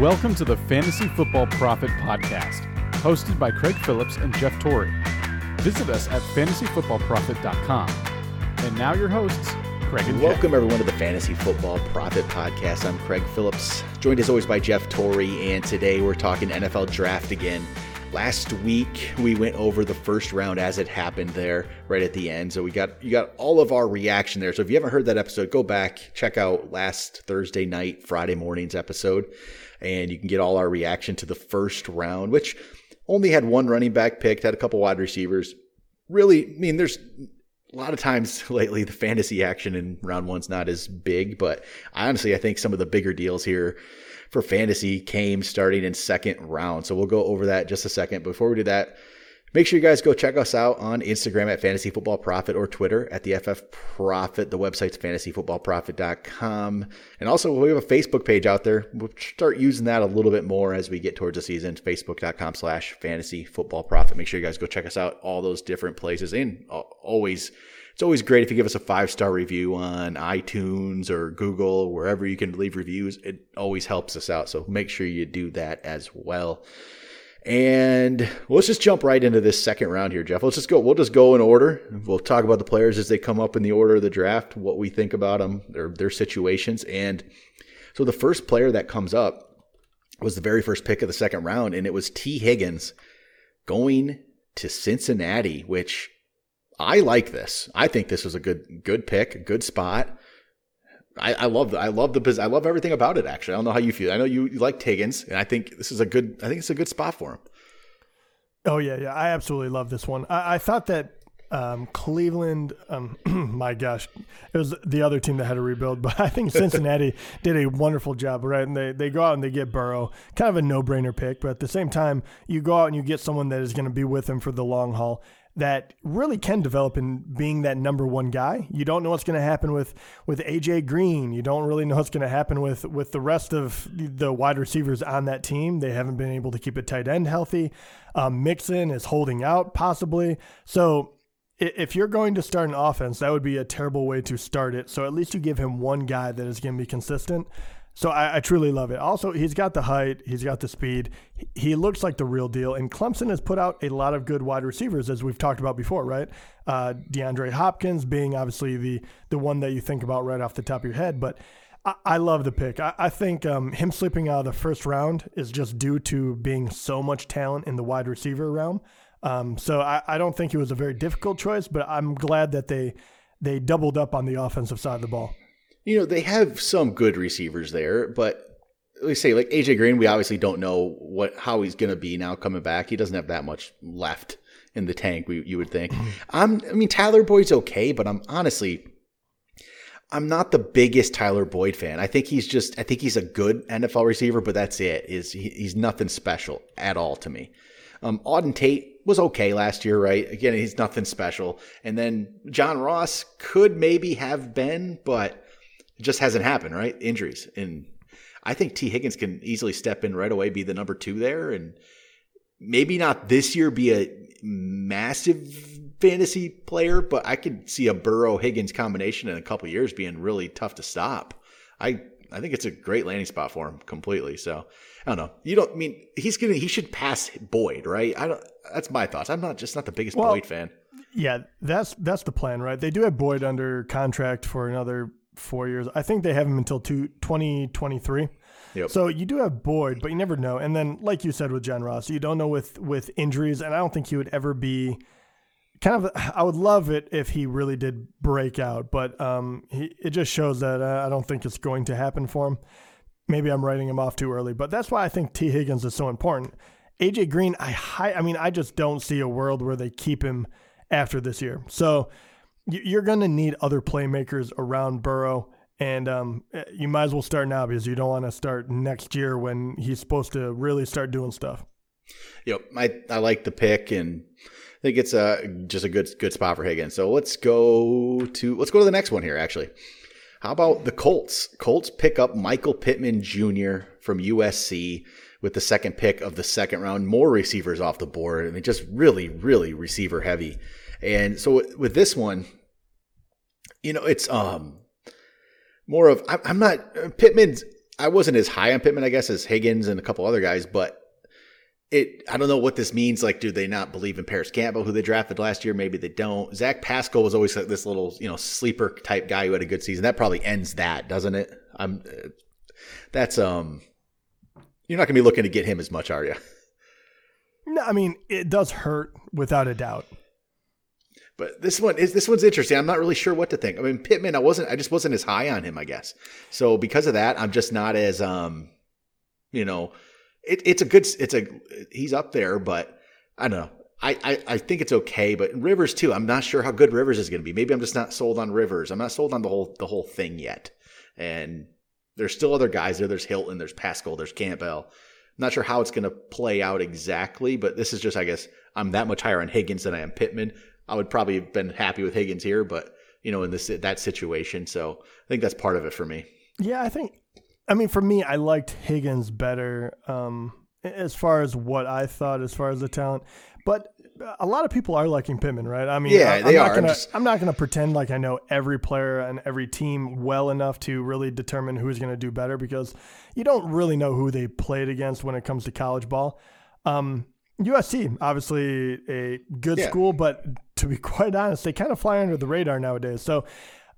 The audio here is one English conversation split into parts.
Welcome to the Fantasy Football Prophet Podcast, hosted by Craig Phillips and Jeff Torrey. Visit us at fantasyfootballprophet.com. And now your hosts, Craig and Welcome, everyone, to the Fantasy Football Prophet Podcast. I'm Craig Phillips, joined as always by Jeff Torrey, and today we're talking NFL Draft again. Last week we went over the first round as it happened there right at the end. So we got you got all of our reaction there. So if you haven't heard that episode, go back, check out last Thursday night, Friday morning's episode, and you can get all our reaction to the first round, which only had one running back picked, had a couple wide receivers. Really, I mean, there's a lot of times lately the fantasy action in round one's not as big, but honestly, I think some of the bigger deals here for fantasy came starting in second round. So we'll go over that just a second. Before we do that, make sure you guys go check us out on Instagram at Fantasy Football Prophet or Twitter at the FF Prophet. The website's fantasyfootballprophet.com. And also, we have a Facebook page out there. We'll start using that a little bit more as we get towards the season. Facebook.com slash fantasy football prophet. Make sure you guys go check us out all those different places. And always it's always great if you give us a five star review on iTunes or Google, wherever you can leave reviews. It always helps us out. So make sure you do that as well. And let's just jump right into this second round here, Jeff. Let's just go. We'll just go in order. We'll talk about the players as they come up in the order of the draft, what we think about them, their their situations. And so the first player that comes up was the very first pick of the second round, and it was Tee Higgins going to Cincinnati, which I like this. I think this was a good good pick, a good spot. I, I love the I love the I love everything about it. Actually, I don't know how you feel. I know you, you like Higgins, and I think this is a good. I think it's a good spot for him. Oh yeah, yeah. I absolutely love this one. I, I thought that um, Cleveland, um, my gosh, it was the other team that had to rebuild, but I think Cincinnati did a wonderful job, right? And they, they go out and they get Burrow, kind of a no brainer pick, but at the same time, you go out and you get someone that is going to be with him for the long haul that really can develop in being that number one guy. You don't know what's going to happen with with AJ Green. You don't really know what's going to happen with with the rest of the wide receivers on that team. They haven't been able to keep a tight end healthy. Um, Mixon is holding out possibly. So if you're going to start an offense, that would be a terrible way to start it. So at least you give him one guy that is going to be consistent. So I, I, truly love it. Also, he's got the height, he's got the speed. He, looks like the real deal. And Clemson has put out a lot of good wide receivers, as we've talked about before, right? Uh, DeAndre Hopkins being obviously the the one that you think about right off the top of your head, but. I, I love the pick. I, I think um, him slipping out of the first round is just due to being so much talent in the wide receiver realm. Um, so I, I don't think it was a very difficult choice, but I'm glad that they they doubled up on the offensive side of the ball you know, they have some good receivers there, but we say like AJ Green, we obviously don't know what how he's going to be now coming back. He doesn't have that much left in the tank. We, you would think. I'm, I mean, Tyler Boyd's okay, but I'm honestly, I'm not the biggest Tyler Boyd fan. I think he's just, I think he's a good NFL receiver, but that's it. Is he, he's nothing special at all to me. Um, Auden Tate was okay last year, right? Again, he's nothing special. And then John Ross could maybe have been, but it just hasn't happened, right? Injuries. And I think Tee Higgins can easily step in right away, be the number two there, and maybe not this year be a massive fantasy player, but I could see a Burrow Higgins combination in a couple years being really tough to stop. I I think it's a great landing spot for him completely. So I don't know. You don't I mean he's gonna he should pass Boyd, right? I don't. That's my thoughts. I'm not just not the biggest well, Boyd fan. Yeah, that's that's the plan, right? They do have Boyd under contract for another four years. I think they have him until two, 2023. Yep. So you do have Boyd, but you never know. And then, like you said with John Ross, you don't know with with injuries, and I don't think he would ever be kind of. I would love it if he really did break out, but um, he it just shows that uh, I don't think it's going to happen for him. Maybe I'm writing him off too early, but that's why I think Tee Higgins is so important. AJ Green, I I mean, I just don't see a world where they keep him after this year. So you're going to need other playmakers around Burrow. And um, you might as well start now because you don't want to start next year when he's supposed to really start doing stuff. Yep, I, I like the pick and I think it's a just a good good spot for Higgins. So let's go to let's go to the next one here. Actually, how about the Colts? Colts pick up Michael Pittman Jr. from USC with the second pick of the second round. More receivers off the board. I mean, just really really receiver heavy. And so with this one, you know, it's um more of I'm not Pittman's. I wasn't as high on Pittman, I guess, as Higgins and a couple other guys, but it I don't know what this means. Like, do they not believe in Parris Campbell, who they drafted last year? Maybe they don't. Zach Pascal was always like this little, you know, sleeper type guy who had a good season. That probably ends that, doesn't it? I'm. Uh, that's um. You're not to be looking to get him as much, are you? No, I mean it does hurt without a doubt. But this one is this one's interesting. I'm not really sure what to think. I mean, Pittman, I wasn't, I just wasn't as high on him, I guess. So because of that, I'm just not as, um, you know, it, it's a good, it's a, he's up there, but I don't know. I, I, I think it's okay, but Rivers too. I'm not sure how good Rivers is going to be. Maybe I'm just not sold on Rivers. I'm not sold on the whole the whole thing yet. And there's still other guys there. There's Hilton. There's Pascal. There's Campbell. I'm not sure how it's going to play out exactly, but this is just I guess I'm that much higher on Higgins than I am Pittman. I would probably have been happy with Higgins here, but you know in this that situation, so I think that's part of it for me. Yeah, I think. I mean, for me, I liked Higgins better um, as far as what I thought, as far as the talent. But a lot of people are liking Pittman, right? I mean, yeah, I, they I'm are. Not gonna, I'm, just... I'm not going to pretend like I know every player and every team well enough to really determine who's going to do better because you don't really know who they played against when it comes to college ball. Um, USC, obviously a good yeah. school, but to be quite honest, they kind of fly under the radar nowadays. So,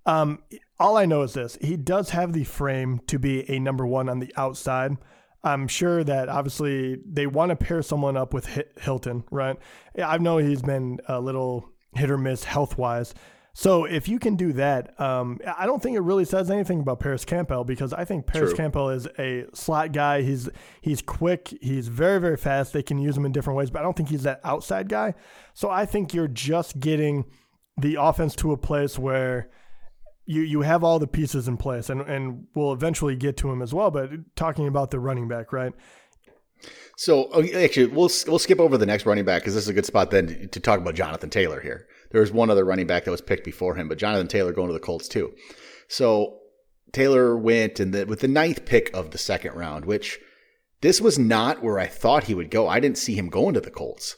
um, all I know is this: he does have the frame to be a number one on the outside. I'm sure that obviously they want to pair someone up with Hilton, right? I know he's been a little hit or miss health wise. So if you can do that, um, I don't think it really says anything about Parris Campbell because I think Parris True. Campbell is a slot guy. He's he's quick. He's very very fast. They can use him in different ways, but I don't think he's that outside guy. So I think you're just getting the offense to a place where you you have all the pieces in place, and and we'll eventually get to him as well. But talking about the running back, right? So actually, we'll we'll skip over the next running back because this is a good spot then to talk about Jonathan Taylor here. There was one other running back that was picked before him, but Jonathan Taylor going to the Colts too. So Taylor went the with the ninth pick of the second round, which this was not where I thought he would go. I didn't see him going to the Colts.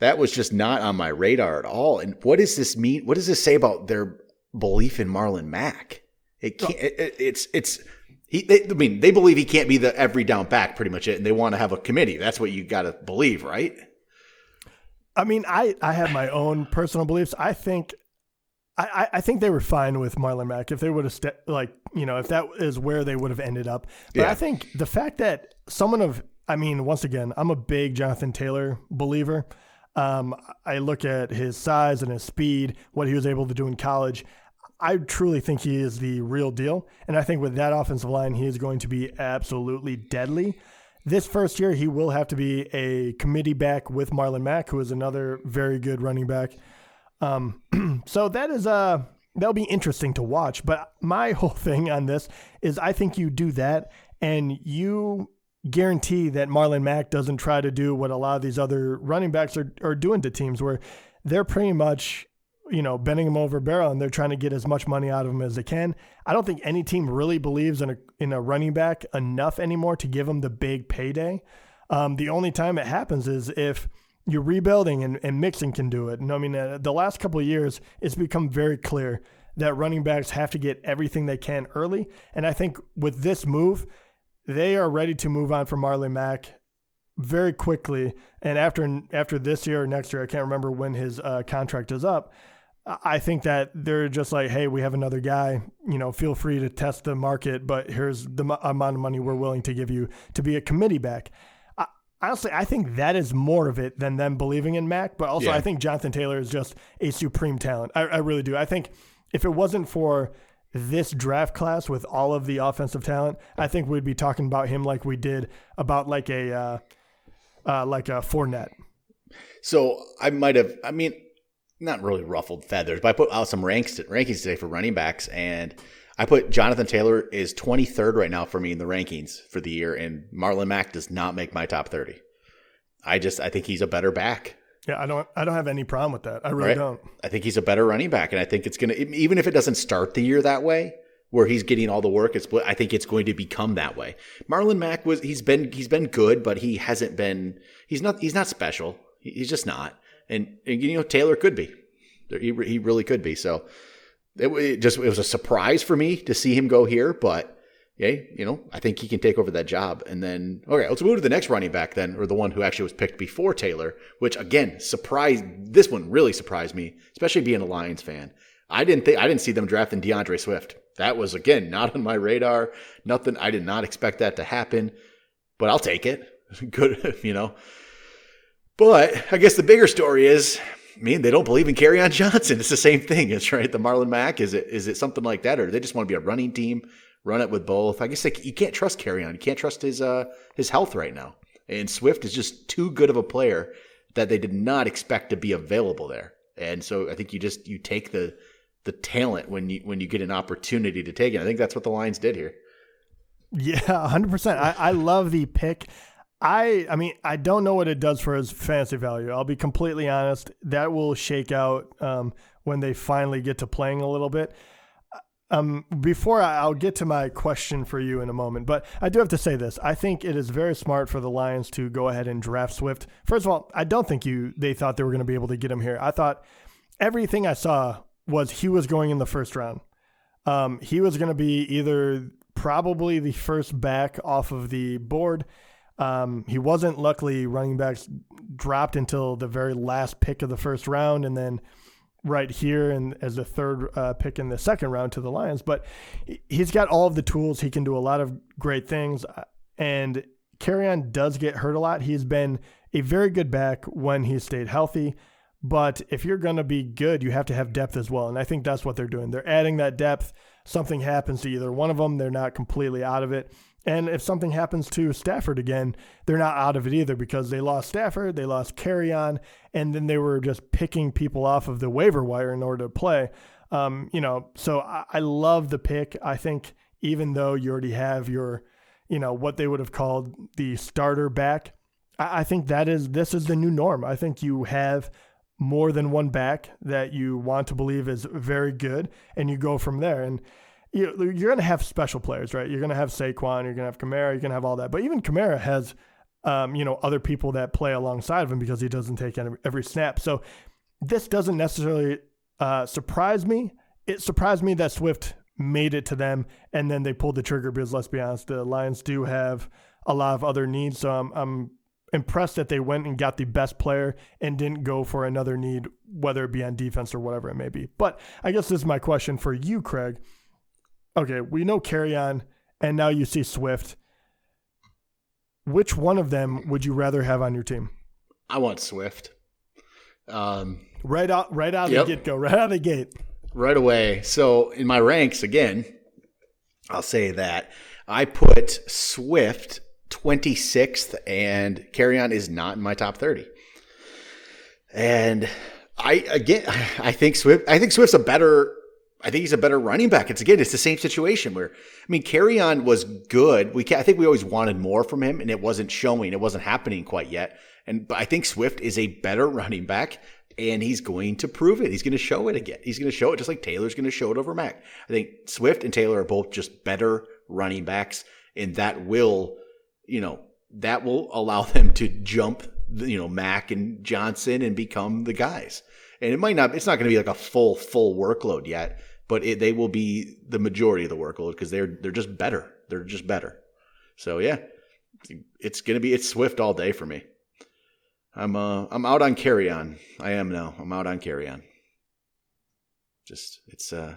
That was just not on my radar at all. And what does this mean? What does this say about their belief in Marlon Mack? It can't. It, it's it's he. They, I mean, they believe he can't be the every down back, pretty much it, and they want to have a committee. That's what you got to believe, right? I mean, I, I have my own personal beliefs. I think I, I think they were fine with Marlon Mack if they would have st- like you know if that is where they would have ended up. But yeah. I think the fact that someone of I mean once again I'm a big Jonathan Taylor believer. Um, I look at his size and his speed, what he was able to do in college. I truly think he is the real deal, and I think with that offensive line, he is going to be absolutely deadly. This first year, he will have to be a committee back with Marlon Mack, who is another very good running back. Um, so that is uh that'll be interesting to watch. But my whole thing on this is I think you do that and you guarantee that Marlon Mack doesn't try to do what a lot of these other running backs are, are doing to teams where they're pretty much you know, bending him over barrel and they're trying to get as much money out of him as they can. I don't think any team really believes in a in a running back enough anymore to give him the big payday. Um, the only time it happens is if you're rebuilding and, and can do it. And I mean, uh, the last couple of years, it's become very clear that running backs have to get everything they can early. And I think with this move, they are ready to move on from Marlon Mack very quickly. And after after this year or next year, I can't remember when his uh, contract is up. I think that they're just like, hey, we have another guy. You know, feel free to test the market, but here's the amount of money we're willing to give you to be a committee back. I, honestly, I think that is more of it than them believing in Mack. But also, yeah. I think Jonathan Taylor is just a supreme talent. I, I really do. I think if it wasn't for this draft class with all of the offensive talent, I think we'd be talking about him like we did about like a uh, uh, like a Fournette. So I might have. I mean, not really ruffled feathers, but I put out some ranks rankings today for running backs, and I put Jonathan Taylor is 23rd right now for me in the rankings for the year, and Marlon Mack does not make my top 30. I just I think he's a better back. Yeah, I don't I don't have any problem with that. I really right? don't. I think he's a better running back, and I think it's gonna even if it doesn't start the year that way, where he's getting all the work, it's I think it's going to become that way. Marlon Mack was he's been he's been good, but he hasn't been he's not he's not special. He's just not and, and you know Taylor could be. He he really could be. So it, it, just it was a surprise for me to see him go here, but yeah, you know, I think he can take over that job. And then, okay, let's move to the next running back then, or the one who actually was picked before Taylor, which again surprised. This one really surprised me, especially being a Lions fan. I didn't think I didn't see them drafting D'Andre Swift. That was again not on my radar. Nothing. I did not expect that to happen, but I'll take it. Good, you know. But I guess the bigger story is, I mean, they don't believe in Kerryon Johnson. It's the same thing. It's right. The Marlon Mack. Is it is it something like that, or they just want to be a running team? Run it with both. I guess they, you can't trust Kerryon. You can't trust his uh his health right now. And Swift is just too good of a player that they did not expect to be available there. And so I think you just you take the the talent when you when you get an opportunity to take it. I think that's what the Lions did here. Yeah, hundred percent. I, I love the pick. I I mean I don't know what it does for his fantasy value. I'll be completely honest. That will shake out um, when they finally get to playing a little bit. Um, before I, I'll get to my question for you in a moment, but I do have to say this. I think it is very smart for the Lions to go ahead and draft Swift. First of all, I don't think you they thought they were going to be able to get him here. I thought everything I saw was he was going in the first round. Um, he was going to be either probably the first back off of the board. Um, he wasn't luckily running backs dropped until the very last pick of the first round, and then right here and as the third uh, pick in the second round to the Lions. But he's got all of the tools. He can do a lot of great things. And Kerryon does get hurt a lot. He's been a very good back when he stayed healthy. But if you're going to be good, you have to have depth as well. And I think that's what they're doing. They're adding that depth. Something happens to either one of them, they're not completely out of it. And if something happens to Stafford again, they're not out of it either because they lost Stafford, they lost Kerryon, and then they were just picking people off of the waiver wire in order to play. Um, you know, so I, I love the pick. I think even though you already have your, you know, what they would have called the starter back, I, I think that is this is the new norm. I think you have more than one back that you want to believe is very good, and you go from there. And you, are going to have special players, right? You're going to have Saquon, you're going to have Kamara, you're going to have all that. But even Kamara has, um, you know, other people that play alongside of him because he doesn't take every, every snap. So this doesn't necessarily uh, surprise me. It surprised me that Swift made it to them, and then they pulled the trigger because let's be honest, the Lions do have a lot of other needs. So I'm, I'm impressed that they went and got the best player and didn't go for another need, whether it be on defense or whatever it may be. But I guess this is my question for you, Craig okay, we know Kerryon, and now you see Swift. Which one of them would you rather have on your team? I want Swift. Um, right out, right out yep. the get go, right out of the gate, right away. So in my ranks again, I'll say that I put Swift 26th, and Kerryon is not in my top 30. And I again, I think Swift. I think Swift's a better I think he's a better running back. It's again, it's the same situation where I mean, Kerryon was good. We I think we always wanted more from him, and it wasn't showing. It wasn't happening quite yet. And but I think Swift is a better running back, and he's going to prove it. He's going to show it again. He's going to show it just like Taylor's going to show it over Mack. I think Swift and Taylor are both just better running backs, and that will, you know, that will allow them to jump, you know, Mack and Johnson and become the guys. And it might not. It's not going to be like a full full workload yet but it, they will be the majority of the workload because they're they're just better. They're just better. So yeah, it's gonna be it's Swift all day for me. I'm uh I'm out on Kerryon. I am now. I'm out on Kerryon. Just it's uh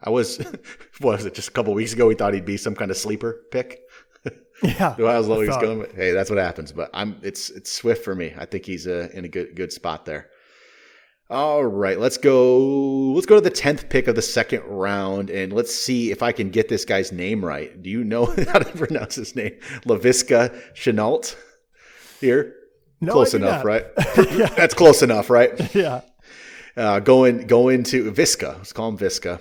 I was what was it just a couple weeks ago we thought he'd be some kind of sleeper pick. Yeah. I was always going, hey, that's what happens. But I'm it's it's Swift for me. I think he's uh, in a good good spot there. All right, let's go. Let's go to the tenth pick of the second round, and let's see if I can get this guy's name right. Do you know how to pronounce his name? Laviska Shenault. Here, no, close enough, right? yeah. That's close enough, right? Yeah. Uh, going going to Visca. Let's call him Visca.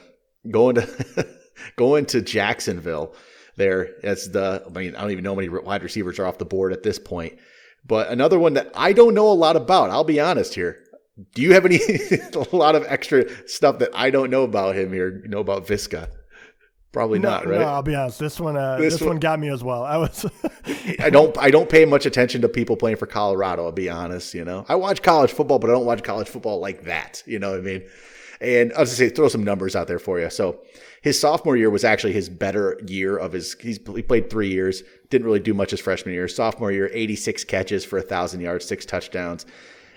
Going to going to Jacksonville. There, that's the. I mean, I don't even know how many wide receivers are off the board at this point. But another one that I don't know a lot about. I'll be honest here do you have any a lot of extra stuff that I don't know about him here? You know about Visca? Probably no, not, right? No, I'll be honest. This one, uh, this, this one, one, got me as well. I was. I don't. I don't pay much attention to people playing for Colorado. I'll be honest. You know, I watch college football, but I don't watch college football like that. You know what I mean? And I'll just say, throw some numbers out there for you. So his sophomore year was actually his better year of his. He's he played three years, didn't really do much his freshman year. Sophomore year, 86 catches for a thousand yards, six touchdowns,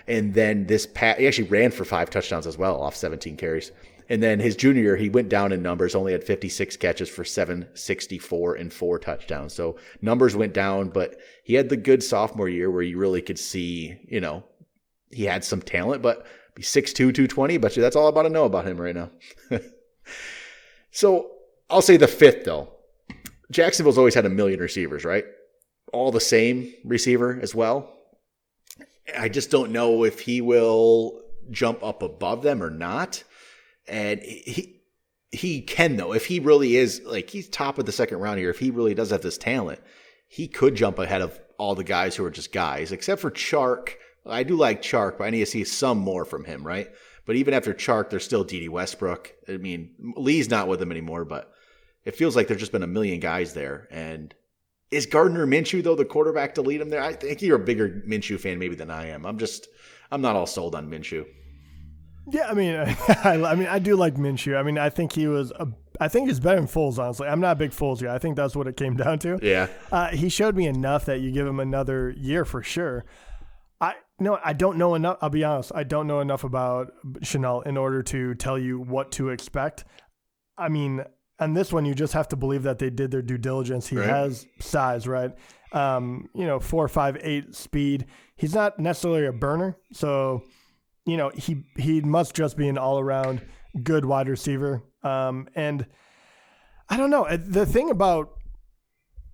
and then this pat he actually ran for five touchdowns as well off 17 carries. And then his junior year, he went down in numbers, only had 56 catches for 764 and four touchdowns. So numbers went down, but he had the good sophomore year where you really could see, you know, he had some talent, but 6'2, 220, but that's all I want to know about him right now. so I'll say the fifth, though. Jacksonville's always had a million receivers, right? All the same receiver as well. I just don't know if he will jump up above them or not. And he he can though. If he really is like he's top of the second round here. If he really does have this talent he could jump ahead of all the guys who are just guys except for chark. I do like chark but i need to see some more from him right? But even after chark there's still Dede westbrook. I mean lee's not with them anymore but it feels like there's just been a million guys there and is gardner minshew though the quarterback to lead him there i think you're a bigger minshew fan maybe than i am i'm just i'm not all sold on minshew yeah, I mean, I, I, mean, I do like Minshew. I mean, I think he was. A, I think he's better than Foles. Honestly, I'm not a big Foles guy. I think that's what it came down to. Yeah. Uh, he showed me enough that you give him another year for sure. I no, I don't know enough. I'll be honest. I don't know enough about Shenault in order to tell you what to expect. I mean, on this one, you just have to believe that they did their due diligence. He right. has size, right? Um, you know, four, five, eight speed. He's not necessarily a burner, so you know, he he must just be an all around good wide receiver. Um, and I don't know. The thing about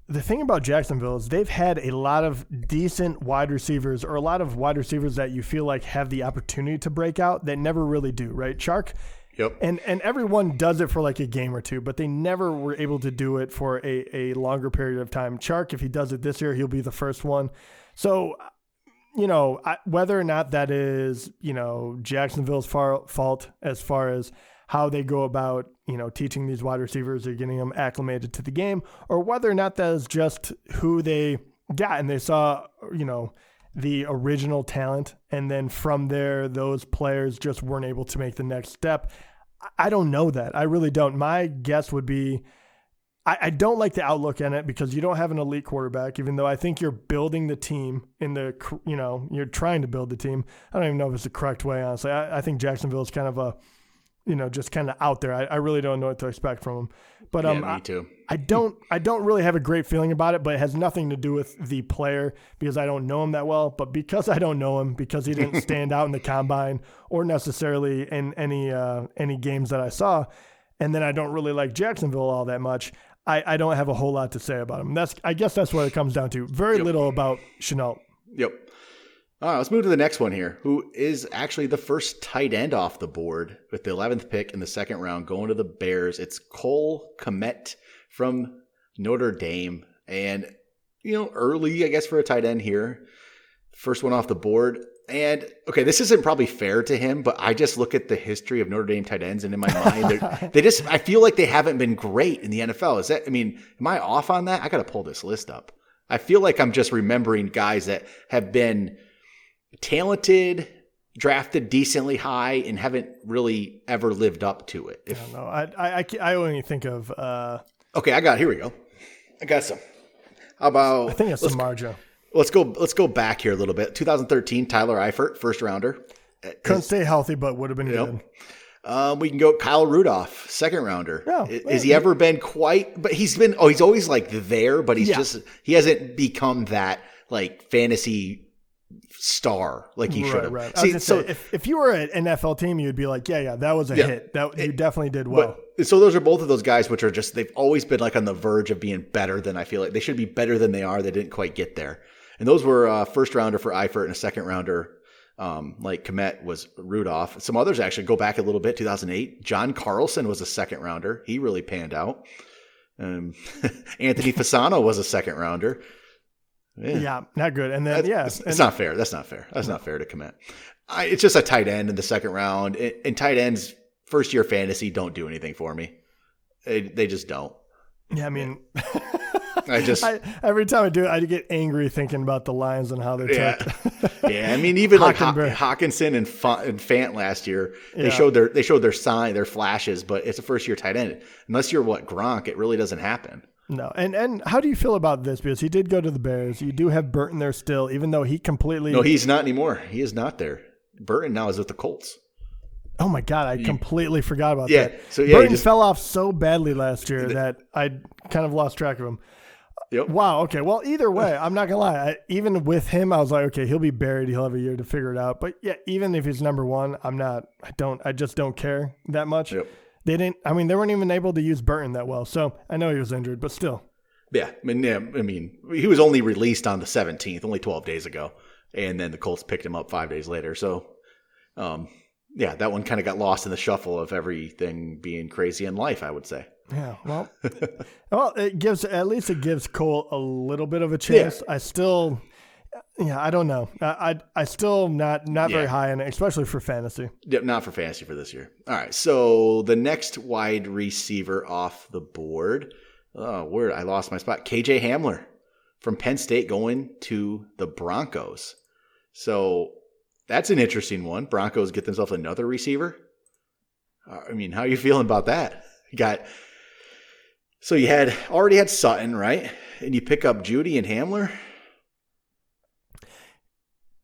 the thing about Jacksonville is they've had a lot of decent wide receivers or a lot of wide receivers that you feel like have the opportunity to break out that never really do, right? Chark. Yep. And and everyone does it for like a game or two, but they never were able to do it for a, a longer period of time. Chark, if he does it this year, he'll be the first one. So you know, I, whether or not that is, you know, Jacksonville's far, fault as far as how they go about, you know, teaching these wide receivers or getting them acclimated to the game, or whether or not that is just who they got and they saw, you know, the original talent. And then from there, those players just weren't able to make the next step. I don't know that. I really don't. My guess would be I, I don't like the outlook in it because you don't have an elite quarterback, even though I think you're building the team in the, you know, you're trying to build the team. I don't even know if it's the correct way, honestly. I, I think Jacksonville is kind of a, you know, just kind of out there. I, I really don't know what to expect from him. But um, yeah, me too. I, I don't, I don't really have a great feeling about it. But it has nothing to do with the player because I don't know him that well. But because I don't know him, because he didn't stand out in the combine or necessarily in any uh, any games that I saw, and then I don't really like Jacksonville all that much. I, I don't have a whole lot to say about him. That's I guess that's what it comes down to. Very yep. little about Shenault. Yep. All right, let's move to the next one here, who is actually the first tight end off the board with the 11th pick in the second round going to the Bears. It's Cole Kmet from Notre Dame. And, you know, early, I guess, for a tight end here. First one off the board. And okay, this isn't probably fair to him, but I just look at the history of Notre Dame tight ends, and in my mind, they just I feel like they haven't been great in the NFL. Is that? I mean, am I off on that? I got to pull this list up. I feel like I'm just remembering guys that have been talented, drafted decently high, and haven't really ever lived up to it. If, I don't know. I, I, I only think of. Uh, okay, I got. Here we go. I got some. How about? I think it's Samardzija. Let's go. Let's go back here a little bit. 2013, Tyler Eifert, first rounder. Couldn't stay healthy, but would have been good. Um, we can go Kyle Rudolph, second rounder. Oh, Has he ever been quite? But he's been. Oh, he's always like there, but he's yeah. just he hasn't become that like fantasy star like he should have. Right. See, so say, if, if you were an NFL team, you'd be like, yeah, yeah, that was a yeah, hit. That it, you definitely did well. But, so those are both of those guys, which are just they've always been like on the verge of being better than I feel like they should be better than they are. They didn't quite get there. And those were a uh, first rounder for Eifert and a second rounder um, like Kmet was Rudolph. Some others actually go back a little bit. 2008, John Carlson was a second rounder. He really panned out. Um, Anthony Fasano was a second rounder. Yeah. yeah. not good. And then yeah, it's, it's not fair. That's not fair. That's not fair to Kmet. I, it's just a tight end in the second round. And tight ends, first year fantasy, don't do anything for me. They, they just don't. Yeah, I mean, I just I, every time I do it, I get angry thinking about the Lions and how they yeah, yeah. I mean, even like. Hockenson and, and Fant last year, they Yeah. showed their they showed their sign, their flashes, but it's a first year tight end. Unless you're what Gronk, it really doesn't happen. No, and and how do you feel about this? Because he did go to the Bears. You do have Burton there still, even though he completely. No, he's not anymore. He is not there. Burton now is with the Colts. oh my god, I hmm. completely forgot about Yeah, that. so yeah, Burton just- fell off so badly last year that I kind of lost track of him. Yep. Wow. Okay. Well, either way, I'm not gonna lie. I, even with him, I was like, okay, he'll be buried. He'll have a year to figure it out. But yeah, even if he's number one, I'm not. I don't. I just don't care that much. Yep. They didn't. I mean, they weren't even able to use Burton that well. So I know he was injured, but still. Yeah, I mean, yeah, I mean, he was only released on the 17th, only 12 days ago, and then the Colts picked him up five days later. So, um, yeah, that one kind of got lost in the shuffle of everything being crazy in life. I would say. Yeah. Well. well, it gives at least it gives Cole a little bit of a chance. I still. Yeah, I don't know. I I, I still not not very high in it, especially for fantasy. Yep, not for fantasy for this year. All right, so the next wide receiver off the board, oh, where I lost my spot. KJ Hamler from Penn State going to the Broncos. So that's an interesting one. Broncos get themselves another receiver. Uh, I mean, how are you feeling about that? You got so you had already had Sutton, right? And you pick up Jeudy and Hamler.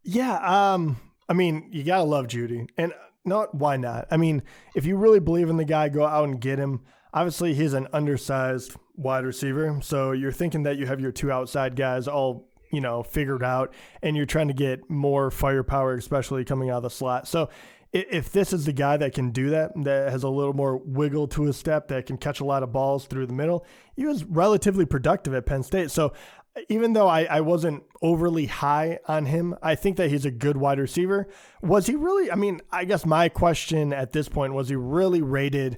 Yeah, um, I mean, you gotta love Jeudy, and not why not? I mean, if you really believe in the guy, go out and get him. Obviously, he's an undersized wide receiver, so you're thinking that you have your two outside guys all you know figured out, and you're trying to get more firepower, especially coming out of the slot. So. If this is the guy that can do that, that has a little more wiggle to his step, that can catch a lot of balls through the middle, he was relatively productive at Penn State. So even though I, I wasn't overly high on him, I think that he's a good wide receiver. Was he really? I mean, I guess my question at this point was he really rated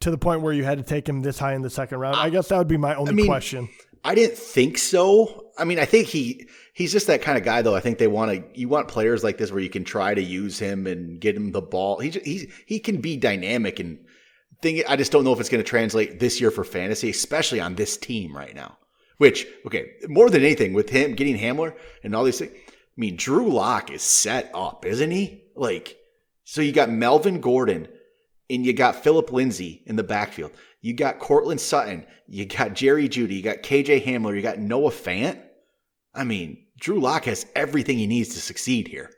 to the point where you had to take him this high in the second round? I guess that would be my only mean, question. I didn't think so. I mean, I think he he's just that kind of guy, though. I think they want to you want players like this where you can try to use him and get him the ball. He he he can be dynamic and thing. I just don't know if it's going to translate this year for fantasy, especially on this team right now. Which okay, more than anything, with him getting Hamler and all these things. I mean, Drew Lock is set up, isn't he? Like, so you got Melvin Gordon and you got Phillip Lindsay in the backfield. You got Courtland Sutton. You got Jerry Jeudy. You got KJ Hamler. You got Noah Fant. I mean, Drew Lock has everything he needs to succeed here.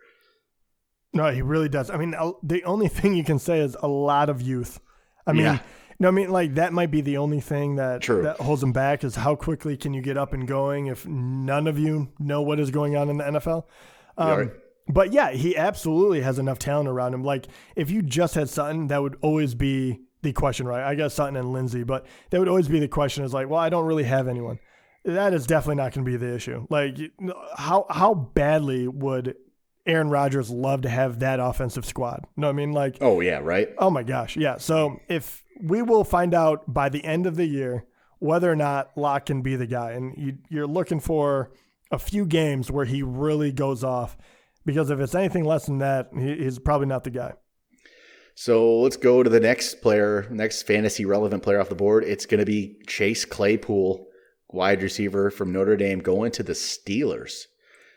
No, he really does. I mean, the only thing you can say is a lot of youth. I mean, Yeah. No, I mean, like that might be the only thing that True. that holds him back is how quickly can you get up and going if none of you know what is going on in the NFL. Um, Yeah, right. But yeah, he absolutely has enough talent around him. Like if you just had Sutton, that would always be the question, right? I guess Sutton and Lindsay, but that would always be the question is like, well, I don't really have anyone. That is definitely not going to be the issue. Like how how badly would Aaron Rodgers love to have that offensive squad? You know what I mean? Like Oh yeah, right. Oh my gosh, yeah. So if we will find out by the end of the year whether or not Lock can be the guy, and you, you're looking for a few games where he really goes off, because if it's anything less than that, he, he's probably not the guy. So let's go to the next player, next fantasy relevant player off the board. It's going to be Chase Claypool, wide receiver from Notre Dame, going to the Steelers.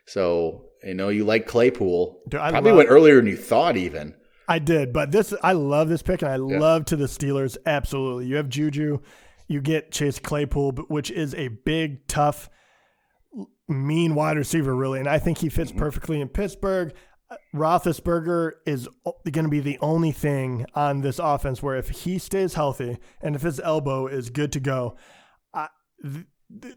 So I know you like Claypool. Dude, I Probably love- went earlier than you thought, even. I did, but this I love this pick, and I love to the Steelers. Absolutely, you have Juju, you get Chase Claypool, which is a big, tough, mean wide receiver, really, and I think he fits perfectly in Pittsburgh. Uh, Roethlisberger is going to be the only thing on this offense where if he stays healthy and if his elbow is good to go, I, th-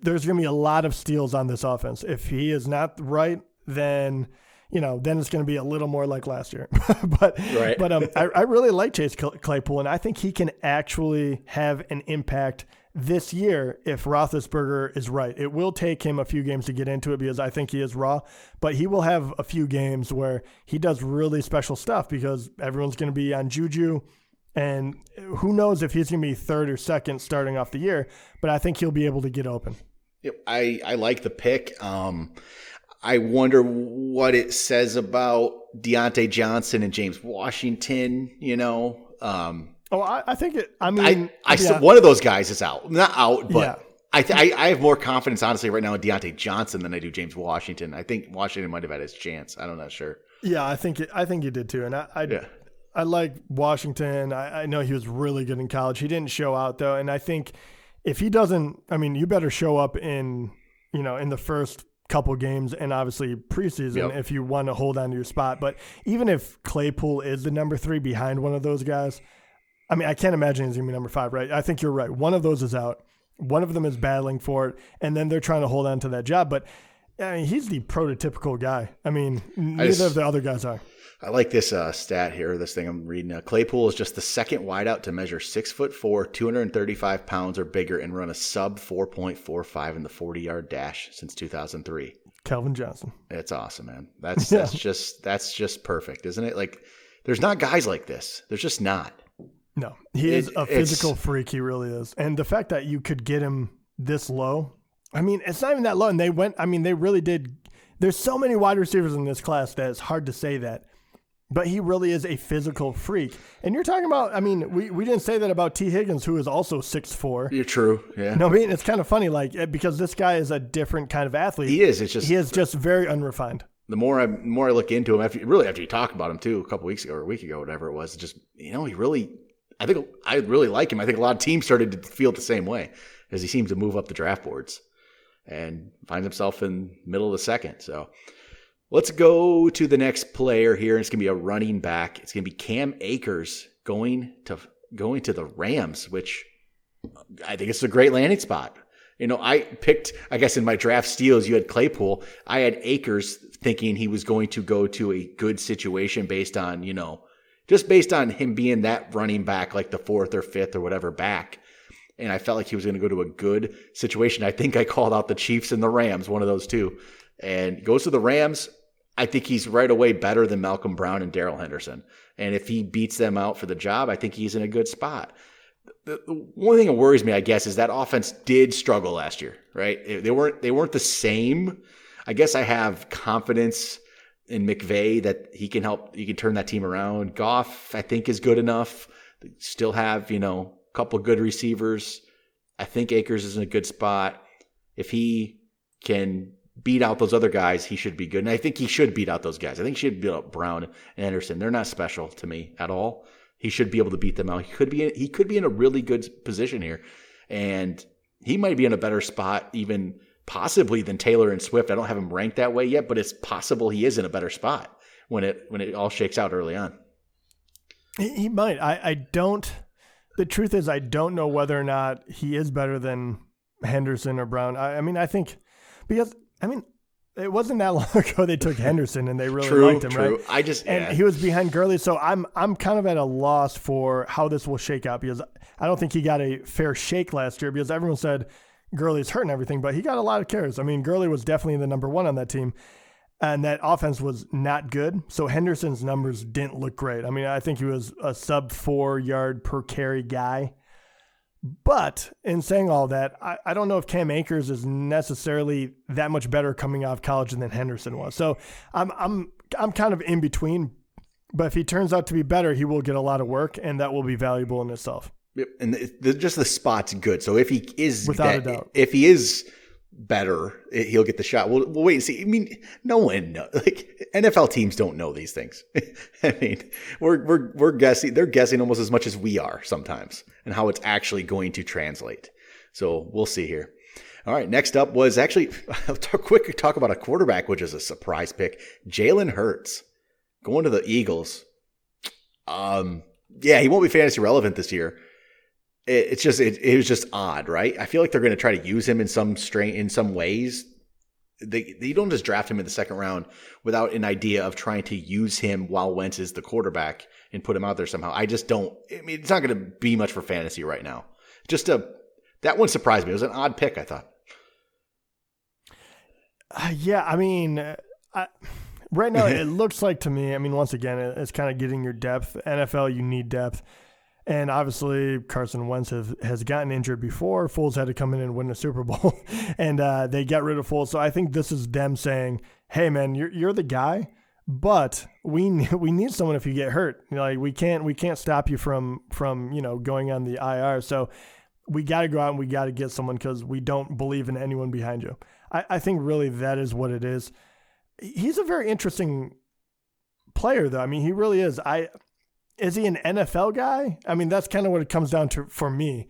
there's going to be a lot of steals on this offense. If he is not right, then you know, then it's going to be a little more like last year. but Right. but um, I, I really like Chase Claypool, and I think he can actually have an impact this year if Roethlisberger is right. It will take him a few games to get into it because I think he is raw, but he will have a few games where he does really special stuff because everyone's going to be on Juju. And who knows if he's going to be third or second starting off the year, but I think he'll be able to get open. Yep, I, I like the pick. Um, I wonder what it says about Diontae Johnson and James Washington. You know, um, Oh, I, I think it. I mean, I, I yeah, one of those guys is out, not out, but Yeah. I, th- I I have more confidence honestly right now in Diontae Johnson than I do James Washington. I think Washington might have had his chance. I'm not sure. yeah, I think it, I think you did too, and I I, Yeah. I like Washington. I, I know he was really good in college. He didn't show out though, and I think if he doesn't, I mean, you better show up in you know in the first couple games and obviously preseason Yep. if you want to hold on to your spot. But even if Claypool is the number three behind one of those guys, I mean, I can't imagine he's gonna be number five, right? I think you're right. One of those is out. One of them is battling for it, and then they're trying to hold on to that job. But I mean, he's the prototypical guy. I mean, neither just- of the other guys are. I like this uh, stat here. This thing I'm reading. Uh, Claypool is just the second wideout to measure six foot four, 235 pounds or bigger, and run a sub 4.45 in the 40 yard dash since 2003. Calvin Johnson. It's awesome, man. That's Yeah. that's just that's just perfect, isn't it? Like, there's not guys like this. There's just not. No, he is a physical freak. He really is. And the fact that you could get him this low, I mean, it's not even that low. And they went, I mean, they really did. There's so many wide receivers in this class that it's hard to say that. But he really is a physical freak. And you're talking about, I mean, we, we didn't say that about Tee Higgins, who is also 6'4. You're true. Yeah, No, I mean, it's kind of funny, like, eh, because this guy is a different kind of athlete. he is. It's just He is just very unrefined. the more I the more I look into him, after really after you talk about him too, a couple weeks ago or a week ago, whatever it was, just you know, he really, I think I really like him. I think a lot of teams started to feel the same way as he seems to move up the draft boards and finds himself in middle of the second. So let's go to the next player here. It's gonna be a running back. It's gonna be Cam Akers going to going to the Rams, which I think it's a great landing spot. You know, I picked, I guess in my draft steals, you had Claypool. I had Akers thinking he was going to go to a good situation based on, you know, just based on him being that running back, like the fourth or fifth or whatever back. And I felt like he was going to go to a good situation. I think I called out the Chiefs and the Rams, one of those two. And goes to the Rams. I think he's right away better than Malcolm Brown and Darrell Henderson. And if he beats them out for the job, I think he's in a good spot the the one thing that worries me, I guess, is that offense did struggle last year, right? They weren't they weren't the same. I guess I have confidence in McVay that he can help. He can turn that team around. Goff, I think, is good enough. They still have you know couple good receivers. I think Akers is in a good spot. If he can beat out those other guys, he should be good. And I think he should beat out those guys. I think he should beat out Brown and Anderson. They're not special to me at all. He should be able to beat them out. He could be he could be in a really good position here, and he might be in a better spot even possibly than Taylor and Swift. I don't have him ranked that way yet, but it's possible he is in a better spot when it when it all shakes out early on. He might. I, I don't. The truth is, I don't know whether or not he is better than Henderson or Brown. I, I mean, I think because I mean, it wasn't that long ago they took Henderson and they really True, liked him, true. right? I just And yeah. he was behind Gurley, so I'm I'm kind of at a loss for how this will shake out because I don't think he got a fair shake last year because everyone said Gurley's hurt and everything, but he got a lot of carries. I mean, Gurley was definitely the number one on that team, and that offense was not good. So Henderson's numbers didn't look great. I mean, I think he was a sub four yard per carry guy. But in saying all that, I, I don't know if Cam Akers is necessarily that much better coming out of college than Henderson was. So I'm I'm I'm kind of in between. But if he turns out to be better, he will get a lot of work, and that will be valuable in itself. Yep, and the, the, just the spot's good. So if he is Without a doubt. if he is better, eh, he'll get the shot. We'll, we'll wait and see. I mean, no one like NFL teams don't know these things. I mean, we're we're we're guessing. They're guessing almost as much as we are sometimes, and how it's actually going to translate. So we'll see here. All right, next up was actually talk quick talk about a quarterback, which is a surprise pick. Jalen Hurts going to the Eagles. Um, yeah, he won't be fantasy relevant this year it, it's just it, it was just odd, right? I feel like they're going to try to use him in some strain in some ways. They they don't just draft him in the second round without an idea of trying to use him while Wentz is the quarterback and put him out there somehow. I just don't. I mean, it's not going to be much for fantasy right now. Just a that one surprised me. It was an odd pick. I thought. Uh, yeah, I mean, uh, I, right now it looks like to me. I mean, once again, it- it's kind of getting your depth. NFL, you need depth, and obviously Carson Wentz have, has gotten injured before. Foles had to come in and win the Super Bowl, and uh, they got rid of Foles. So I think this is them saying, "Hey, man, you're you're the guy. but we we need someone if you get hurt. You know, like we can't we can't stop you from from you know going on the IR. So we got to go out and we got to get someone because we don't believe in anyone behind you. I, I think really that is what it is. He's a very interesting player, though. I mean, he really is. I is he an NFL guy? I mean, that's kind of what it comes down to for me.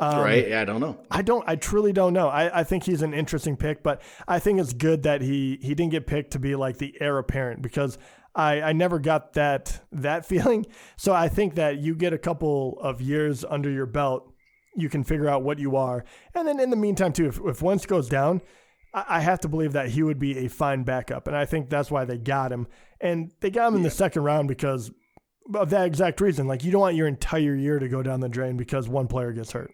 Um, right? Yeah, I don't know. I don't. I truly don't know. I, I think he's an interesting pick, but I think it's good that he he didn't get picked to be like the heir apparent because I I never got that that feeling. So I think that you get a couple of years under your belt, you can figure out what you are, and then in the meantime too, if if Wentz goes down, I, I have to believe that he would be a fine backup, and I think that's why they got him, and they got him in the second round because of that exact reason. Like you don't want your entire year to go down the drain because one player gets hurt.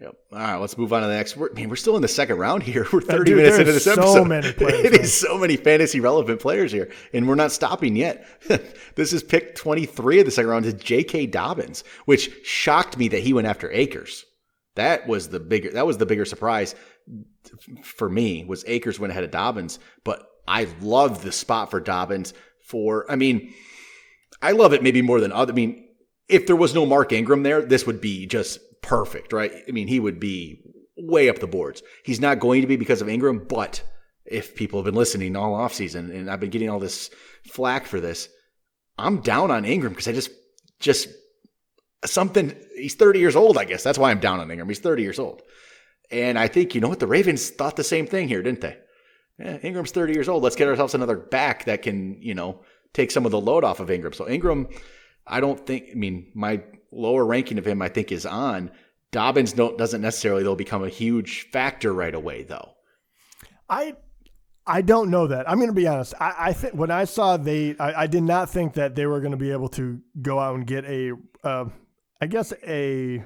Yep. All right, let's move on to the next. We're, man, we're still in the second round here. We're 30 Dude, minutes into this episode. So many players. It is so many fantasy relevant players here, and we're not stopping yet. this is pick 23 of the second round is J.K. Dobbins, which shocked me that he went after Akers. That was the bigger. That was the bigger surprise for me. Was Akers went ahead of Dobbins, but I love the spot for Dobbins. For I mean, I love it maybe more than other. I mean, if there was no Mark Ingram there, this would be just perfect, right? I mean, he would be way up the boards. He's not going to be because of Ingram, but if people have been listening all offseason and I've been getting all this flack for this, I'm down on Ingram because I just just something he's 30 years old, I guess. That's why I'm down on Ingram. He's 30 years old. And I think, you know what, the Ravens thought the same thing here, didn't they? Yeah, Ingram's 30 years old. Let's get ourselves another back that can, you know, take some of the load off of Ingram. So Ingram, I don't think I mean my lower ranking of him, I think, is on. Dobbins doesn't necessarily though become a huge factor right away though. I I don't know that. I'm going to be honest. I, I think when I saw they, I, I, did not think that they were going to be able to go out and get a, uh, I guess a.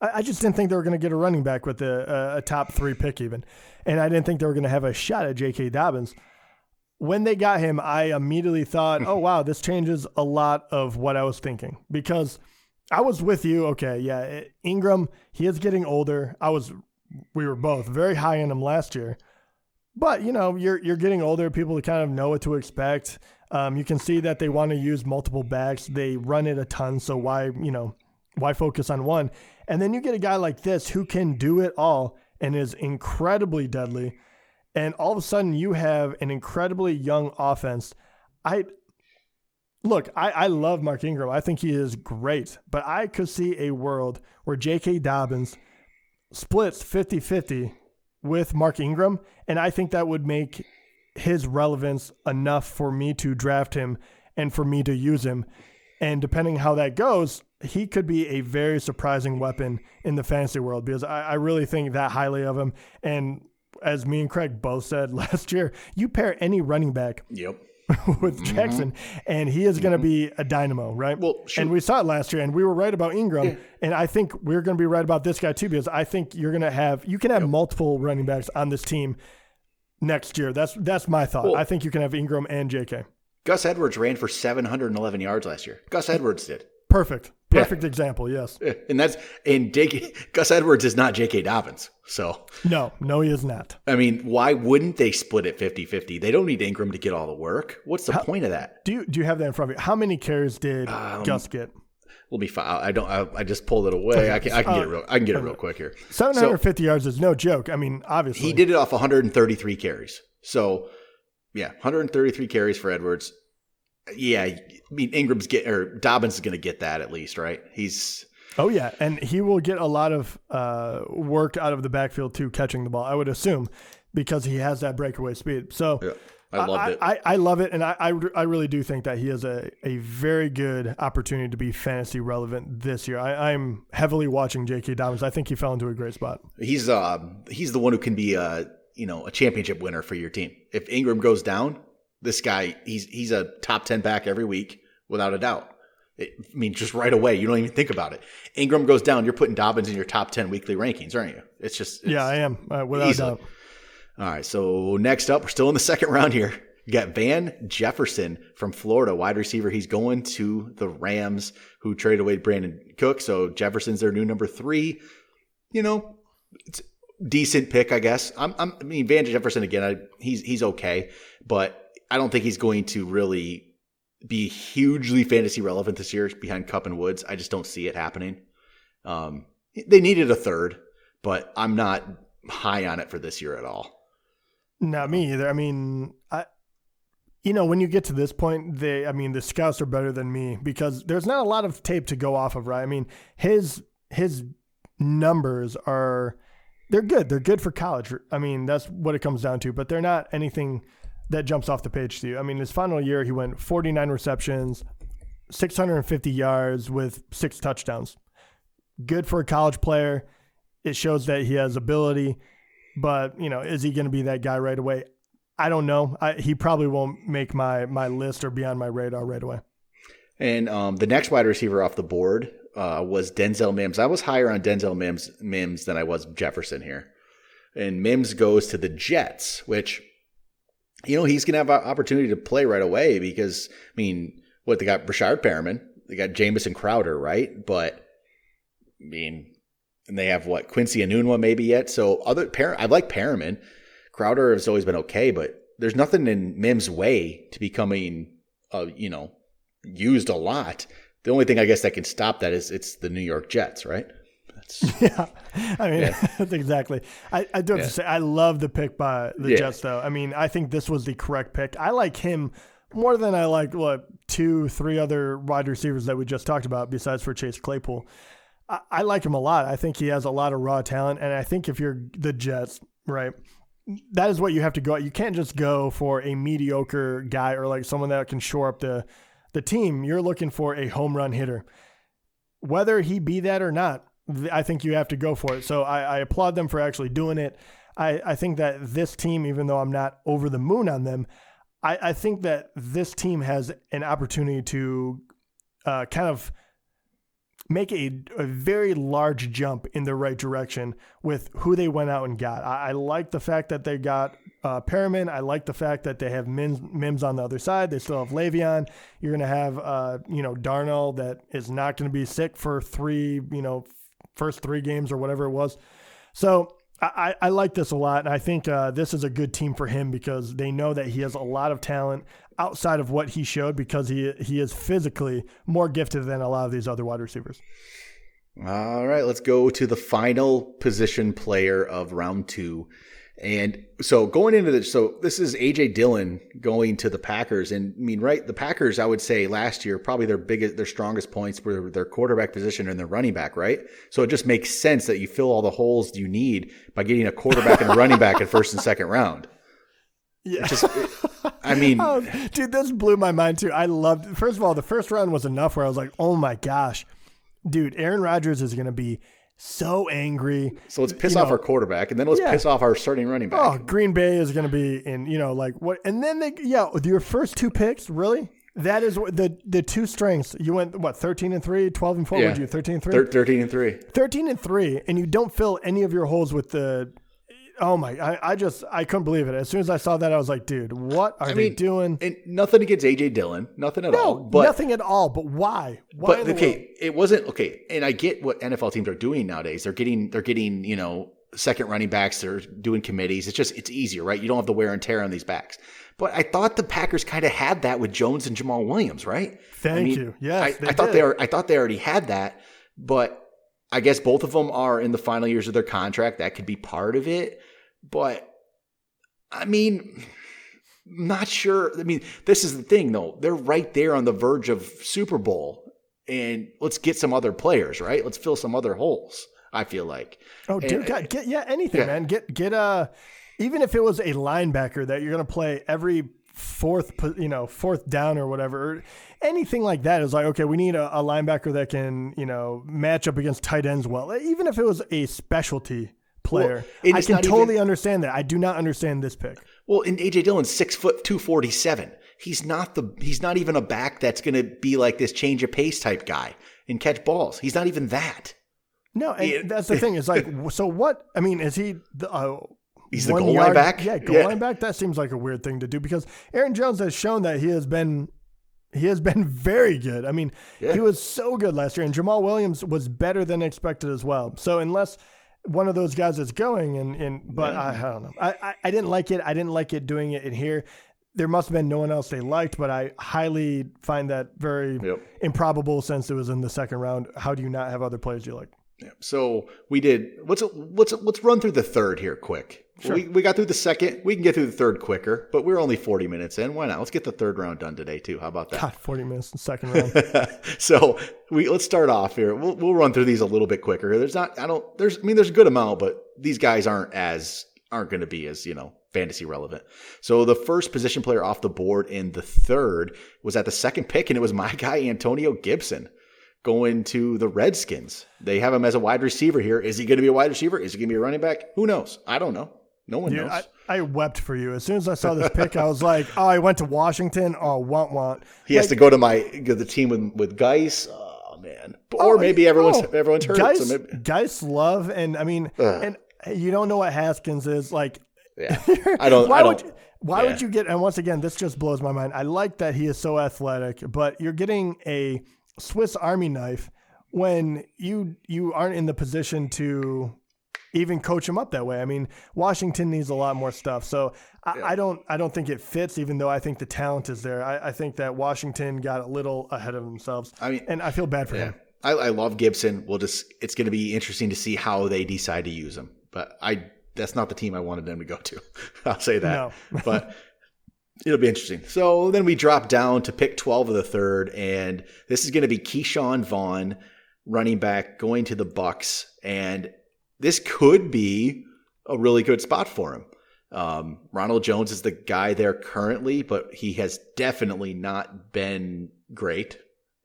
I just didn't think they were going to get a running back with a, a top three pick even, and I didn't think they were going to have a shot at J.K. Dobbins. When they got him, I immediately thought, "Oh wow, this changes a lot of what I was thinking." Because I was with you. Okay, yeah, Ingram, he is getting older. I was, we were both very high in him last year, but you know, you're you're getting older. People kind of know what to expect. Um, you can see that they want to use multiple backs. They run it a ton, so why you know why focus on one? And then you get a guy like this who can do it all and is incredibly deadly. And all of a sudden, you have an incredibly young offense. I Look, I, I love Mark Ingram. I think he is great, but I could see a world where J.K. Dobbins splits 50 50 with Mark Ingram, and I think that would make his relevance enough for me to draft him and for me to use him. And depending how that goes, he could be a very surprising weapon in the fantasy world because I, I really think that highly of him. And as me and Craig both said last year, you pair any running back. Yep with mm-hmm. Jackson, mm-hmm. and he is going to mm-hmm. be a dynamo, right? Well, sure. and we saw it last year, and we were right about Ingram, yeah. and I think we're going to be right about this guy too, because I think you're going to have you can have yep. multiple running backs on this team next year. That's that's my thought. Well, I think you can have Ingram and J.K. Gus Edwards ran for 711 yards last year. Gus Edwards did. Perfect. Perfect yeah. example, yes. And that's and J.K. Gus Edwards is not J.K. Dobbins. So No, no, he is not. I mean, why wouldn't they split it 50-50? They don't need Ingram to get all the work. What's the How, point of that? Do you do you have that in front of you? How many carries did um, Gus get? We'll be fine. I don't. I, I just pulled it away. I can. I can uh, get it. Real, I can get it real quick here. Seven hundred fifty so, yards is no joke. I mean, obviously he did it off one hundred and thirty three carries. So yeah, one hundred and thirty three carries for Edwards yeah, I mean Ingram's get or Dobbins is going to get that at least, right? He's Oh yeah, and he will get a lot of uh, work out of the backfield too, catching the ball. I would assume because he has that breakaway speed. So yeah, I loved it. I, I, love it, and I, I, I really do think that he has a, a very good opportunity to be fantasy relevant this year. I, I'm heavily watching J.K. Dobbins. I think he fell into a great spot. He's uh he's the one who can be a you know a championship winner for your team. If Ingram goes down, this guy, he's he's a top ten back every week without a doubt. It, I mean, just right away, you don't even think about it. Ingram goes down, you're putting Dobbins in your top ten weekly rankings, aren't you? It's just it's yeah, I am uh, without easily. doubt. All right, so next up, we're still in the second round here. You got Van Jefferson from Florida, wide receiver. He's going to the Rams, who traded away Brandon Cook. So Jefferson's their new number three. You know, it's decent pick, I guess. I'm, I'm, i mean, Van Jefferson again. I, he's he's okay, but I don't think he's going to really be hugely fantasy relevant this year behind Kupp and Woods. I just don't see it happening. Um, they needed a third, but I'm not high on it for this year at all. Not me either. I mean, I, you know, when you get to this point, they, I mean, the scouts are better than me because there's not a lot of tape to go off of, right? I mean, his his numbers are they're good. They're good for college. I mean, that's what it comes down to. But they're not anything that jumps off the page to you. I mean, his final year, he went 49 receptions, 650 yards with six touchdowns. Good for a college player. It shows that he has ability. But you know, is he going to be that guy right away? I don't know. I, he probably won't make my my list or be on my radar right away. And um, the next wide receiver off the board uh, was Denzel Mims. I was higher on Denzel Mims, Mims than I was Jefferson here. And Mims goes to the Jets, which, you know, he's going to have an opportunity to play right away because, I mean, what they got Breshad Perriman, they got Jamison Crowder, right? But, I mean, and they have what Quincy Enunwa maybe yet. So other parent, I like Perriman. Crowder has always been okay, but there's nothing in Mims' way to becoming, uh, you know, used a lot. The only thing I guess that can stop that is it's the New York Jets, right? That's, yeah, I mean yeah. that's exactly. I, I do have yeah. to say I love the pick by the yeah. Jets, though. I mean I think this was the correct pick. I like him more than I like what two, three other wide receivers that we just talked about, besides for Chase Claypool. I, I like him a lot. I think he has a lot of raw talent, and I think if you're the Jets, right, that is what you have to go. You can't just go for a mediocre guy or like someone that can shore up the the team. You're looking for a home run hitter, whether he be that or not. I think you have to go for it. So I, I applaud them for actually doing it. I, I think that this team, even though I'm not over the moon on them, I, I think that this team has an opportunity to uh, kind of make a, a very large jump in the right direction with who they went out and got. I, I like the fact that they got uh, Perriman. I like the fact that they have Mims, Mims on the other side. They still have Le'Veon. You're going to have, uh, you know, Darnell that is not going to be sick for three, you know, first three games or whatever it was. So I, I like this a lot. And I think uh, this is a good team for him because they know that he has a lot of talent outside of what he showed because he he is physically more gifted than a lot of these other wide receivers. All right, let's go to the final position player of round two. And so going into this, so this is AJ Dillon going to the Packers, and I mean, right? The Packers, I would say last year, probably their biggest, their strongest points were their quarterback position and their running back, right? So it just makes sense that you fill all the holes you need by getting a quarterback and a running back in first and second round. Yeah. Just, I mean, oh, dude, this blew my mind too. I loved. First of all, the first round was enough where I was like, "Oh my gosh, dude, Aaron Rodgers is going to be so angry." So let's piss you off know, our quarterback, and then let's yeah. piss off our starting running back. Oh, Green Bay is going to be in. You know, like what? And then they, yeah, your first two picks, really. That is what the the two strengths. You went what 13 and 3, 12 and 4, yeah. would you 13 and 3? 13 and 3. 13 and 3 and you don't fill any of your holes with the oh my, I, I, just, I couldn't believe it. As soon as I saw that, I was like, dude, what are I they mean, doing? And nothing against AJ Dillon, nothing at no, all. But, nothing at all. But why? why but okay, it wasn't okay. And I get what NFL teams are doing nowadays. They're getting, they're getting, you know, second running backs. They're doing committees. It's just, it's easier, right? You don't have the wear and tear on these backs. But I thought the Packers kind of had that with Jones and Jamaal Williams, right? Thank I mean, you. Yes, I, I thought they were. I thought they already had that, but I guess both of them are in the final years of their contract. That could be part of it. But I mean, not sure. I mean, this is the thing though. They're right there on the verge of Super Bowl. And let's get some other players, right? Let's fill some other holes. I feel like. Oh, dude, God, get yeah, anything, yeah. man. Get get a even if it was a linebacker that you're going to play every fourth, you know, fourth down or whatever, anything like that is like, okay, we need a, a, linebacker that can, you know, match up against tight ends well. Even if it was a specialty player. Well, I can totally even, understand that. I do not understand this pick. Well, in AJ Dillon's six foot two forty seven. He's not the he's not even a back that's going to be like this change of pace type guy and catch balls. He's not even that. No, and it, that's the thing. Is like so. What I mean is he the. Uh, He's the goal yard, line back. Yeah, goal yeah. line back. That seems like a weird thing to do because Aaron Jones has shown that he has been he has been very good. I mean, yeah. he was so good last year, and Jamaal Williams was better than expected as well. So unless one of those guys that's going and, and but yeah. I, I, don't know. I, I, I, didn't like it. I didn't like it doing it in here. there must have been no one else they liked, but I highly find that very Yep. improbable since it was in the second round. How do you not have other players you like? Yeah. So we did. Let's let's let's run through the third here quick. We we got through the second. We can get through the third quicker, but we're only forty minutes in. Why not? Let's get the third round done today too. How about that? God, 40 minutes in the second round. so we let's start off here. We'll we'll run through these a little bit quicker. There's not. I don't. There's. I mean, there's a good amount, but these guys aren't as aren't going to be as you know fantasy relevant. So the first position player off the board in the third was at the second pick, and it was my guy Antonio Gibson going to the Redskins. They have him as a wide receiver here. Is he going to be a wide receiver? Is he going to be a running back? Who knows? I don't know. No one Dude, knows. I, I wept for you. As soon as I saw this pick, I was like, oh, I went to Washington. Oh, want, want. he has to go to my go to the team with with Guice. Oh man. Or oh, maybe everyone's oh, everyone's hurt. Guice, so maybe, Guice love, and I mean, Ugh. and you don't know what Haskins is. Like, yeah. I don't. why I would don't. you, why yeah. would you get? And once again, this just blows my mind. I like that he is so athletic, but you're getting a Swiss Army knife when you you aren't in the position to even coach him up that way. I mean, Washington needs a lot more stuff. So I, I don't I don't think it fits, even though I think the talent is there. I, I think that Washington got a little ahead of themselves. I mean, and I feel bad for Yeah. him. I, I love Gibson. We'll just it's going to be interesting to see how they decide to use him. But I that's not the team I wanted them to go to. I'll say that. No. but it'll be interesting. So then we drop down to pick 12 of the third, and this is going to be Ke'Shawn Vaughn, running back, going to the Bucks, and this could be a really good spot for him. Um, Ronald Jones is the guy there currently, but he has definitely not been great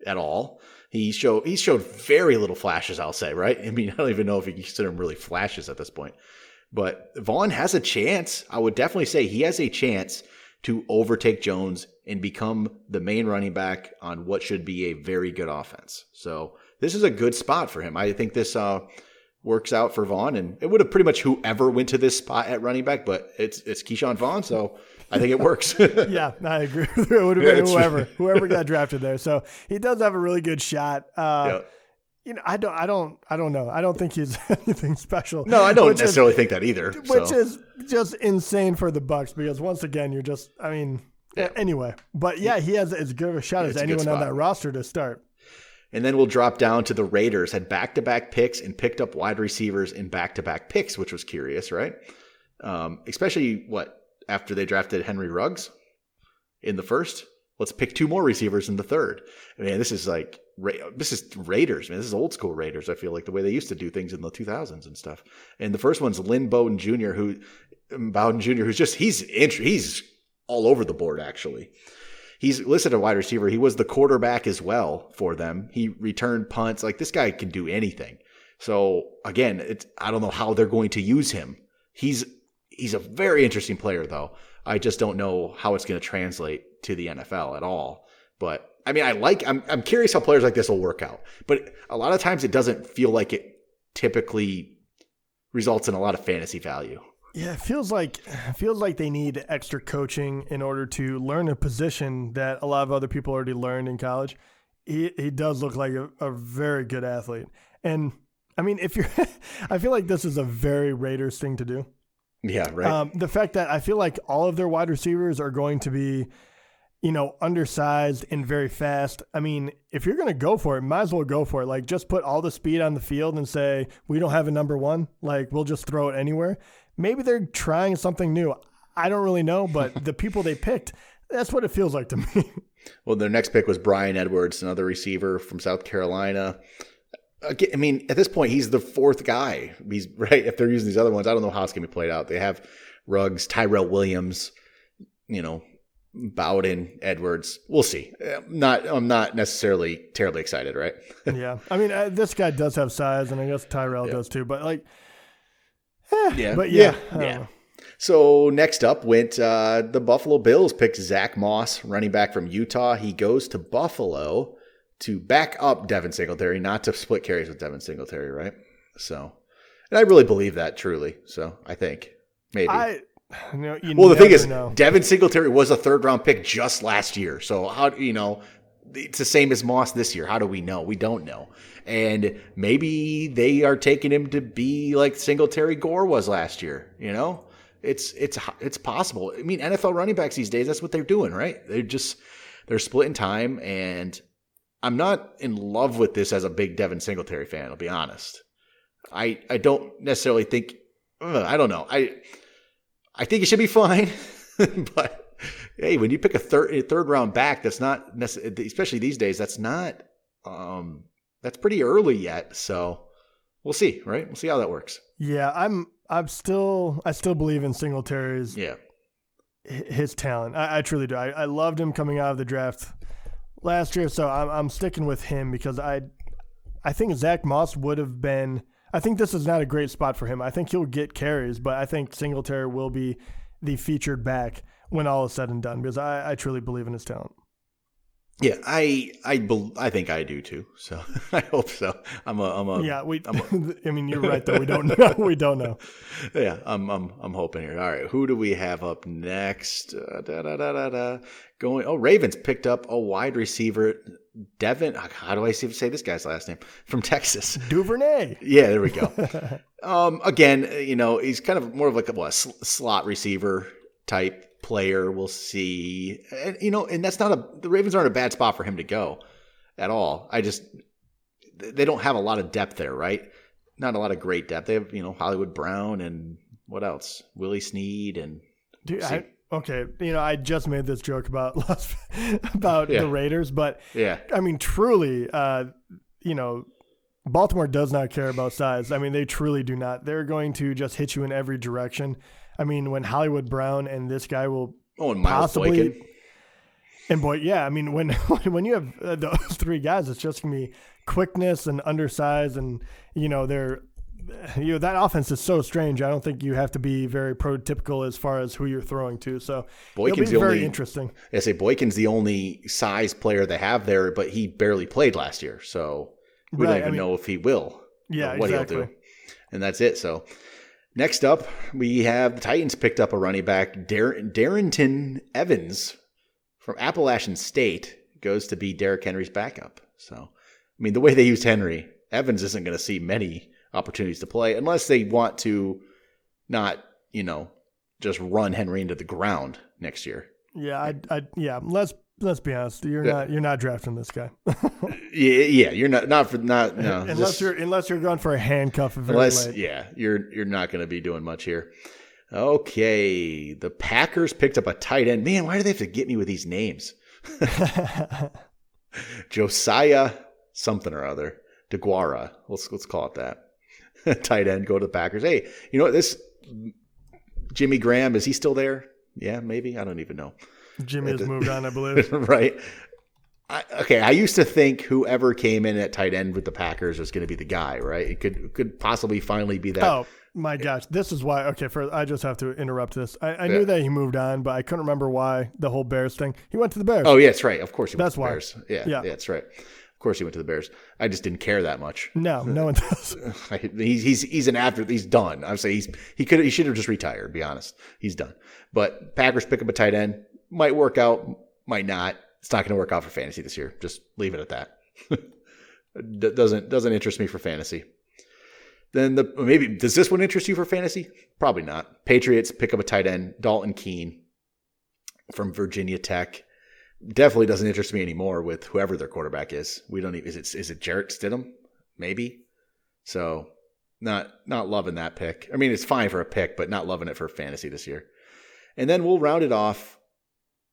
at all. He showed he showed very little flashes. I'll say, right? I mean, I don't even know if you consider him really flashes at this point. But Vaughn has a chance. I would definitely say he has a chance to overtake Jones and become the main running back on what should be a very good offense. So this is a good spot for him. I think this uh, works out for Vaughn, and it would have pretty much whoever went to this spot at running back, but it's it's Ke'Shawn Vaughn, so I think it works. yeah, I agree. it would have been it's- whoever, whoever got drafted there. So he does have a really good shot. Uh, Yeah. You know, I don't, I don't, I don't know. I don't think he's anything special. No, I don't which is- necessarily think that either. which so. is just insane for the Bucks because once again, you're just, I mean, Yeah. anyway. But yeah, he has as good of a shot as It's a good anyone on that roster to start. And then we'll drop down to the Raiders, had back to back picks and picked up wide receivers in back to back picks, which was curious, right? Um, especially what after they drafted Henry Ruggs in the first. Let's pick two more receivers in the third. I mean, this is like this is Raiders, man. This is old school Raiders. I feel like the way they used to do things in the 2000s and stuff. And the first one's Lynn Bowden Jr., who Bowden Jr., who's just he's he's all over the board actually. He's listed a wide receiver. He was the quarterback as well for them. He returned punts. Like this guy can do anything. So again, it's I don't know how they're going to use him. He's he's a very interesting player though. I just don't know how it's going to translate to the NFL at all. But I mean, I like I'm I'm curious how players like this will work out. But a lot of times it doesn't feel like it typically results in a lot of fantasy value. Yeah, it feels like it feels like they need extra coaching in order to learn a position that a lot of other people already learned in college. He he does look like a, a very good athlete, and I mean, if you're, I feel like this is a very Raiders thing to do. Yeah, right. Um, the fact that I feel like all of their wide receivers are going to be, you know, undersized and very fast. I mean, if you're going to go for it, might as well go for it. Like, just put all the speed on the field and say, we don't have a number one. Like, we'll just throw it anywhere. Maybe they're trying something new. I don't really know, but the people they picked, that's what it feels like to me. Well, their next pick was Bryan Edwards, another receiver from South Carolina. I mean, at this point, he's the fourth guy. He's right. If they're using these other ones, I don't know how it's going to be played out. They have Ruggs, Tyrell Williams, you know, Bowden, Edwards. We'll see. I'm not I'm not necessarily terribly excited, right? yeah. I mean, uh, this guy does have size, and I guess Tyrell Yeah. does too, but like, yeah, but yeah. Don't yeah. So next up went uh, the Buffalo Bills picked Zach Moss, running back from Utah. He goes to Buffalo to back up Devin Singletary, not to split carries with Devin Singletary, right? So, and I really believe that truly. So I think maybe. I, you well, the thing is, know. Devin Singletary was a third round pick just last year. So how you know? It's the same as Moss this year. How do we know? We don't know. And maybe they are taking him to be like Singletary Gore was last year. You know, it's it's it's possible. I mean, NFL running backs these days, that's what they're doing, right? They're just they're splitting time, and I'm not in love with this as a big Devin Singletary fan. I'll be honest. I I don't necessarily think. Uh, I don't know. I I think it should be fine, but hey, when you pick a third a third round back, that's not necessarily, especially these days. That's not. Um, that's pretty early yet. So we'll see, right? We'll see how that works. Yeah, I'm. I'm still. I still believe in Singletary's. Yeah. His talent. I, I truly do. I, I loved him coming out of the draft last year, so I'm, I'm sticking with him because I, I think Zach Moss would have been. I think this is not a great spot for him. I think he'll get carries, but I think Singletary will be the featured back when all is said and done because I, I truly believe in his talent. Yeah, I I I think I do too. So I hope so. I'm a I'm a yeah. We a, I mean you're right though. We don't know. We don't know. Yeah, I'm I'm I'm hoping here. All right, who do we have up next? Uh, da, da, da, da, da. Going. Oh, Ravens picked up a wide receiver, Devin. How do I say this guy's last name? From Texas, Duvernay. Yeah, there we go. um, again, you know, he's kind of more of like a what, slot receiver type player. We'll see. And, you know, and that's not a, the Ravens aren't a bad spot for him to go at all. I just, they don't have a lot of depth there, right? Not a lot of great depth. They have, you know, Hollywood Brown and what else? Willie Snead and. Dude, I, okay, you know, I just made this joke about about yeah. the Raiders, but yeah, I mean, truly, uh, you know, Baltimore does not care about size. I mean, they truly do not. They're going to just hit you in every direction. I mean, when Hollywood Brown and this guy will oh, and Miles possibly, Boykin. and boy, yeah, I mean, when when you have uh, those three guys, it's just gonna be quickness and undersized, and you know they're you know that offense is so strange. I don't think you have to be very prototypical as far as who you're throwing to. So Boykin's very only, interesting. I say Boykin's the only size player they have there, but he barely played last year, so we right, don't even I mean, know if he will. Yeah, what exactly. he'll do, and that's it. So Next up, we have the Titans picked up a running back, Dar- Darrynton Evans from Appalachian State, goes to be Derrick Henry's backup. So, I mean, the way they used Henry, Evans isn't going to see many opportunities to play unless they want to not, you know, just run Henry into the ground next year. Yeah, I, I yeah. Let's let's be honest. You're yeah. not you're not drafting this guy. yeah, yeah. You're not not for not no. unless just, you're unless you're going for a handcuff. Unless late. yeah, you're you're not going to be doing much here. Okay, the Packers picked up a tight end. Man, why do they have to get me with these names? Josiah something or other. DeGuara. Let's let's call it that. tight end go to the Packers. Hey, you know what? This Jimmy Graham is he still there? Yeah, maybe. I don't even know. Jimmy has moved on, I believe. right. I, okay, I used to think whoever came in at tight end with the Packers was going to be the guy, right? It could could possibly finally be that. Oh my gosh, this is why. Okay, for I just have to interrupt this. I, I yeah. knew that he moved on, but I couldn't remember why the whole Bears thing. He went to the Bears. Oh, yeah, that's right. Of course, he went that's to the why. Bears. Yeah, yeah, yeah, that's right. Of course, he went to the Bears. I just didn't care that much. No, no one does. he's he's he's an after. He's done. I would say he's he could he should have just retired. Be honest, he's done. But Packers pick up a tight end. Might work out might not. It's not going to work out for fantasy this year. Just leave it at that. doesn't doesn't interest me for fantasy. Then the maybe does this one interest you for fantasy? Probably not. Patriots pick up a tight end, Dalton Keene from Virginia Tech. Definitely doesn't interest me anymore with whoever their quarterback is. We don't even is it is it Jarrett Stidham? Maybe. So not not loving that pick. I mean, it's fine for a pick, but not loving it for fantasy this year. And then we'll round it off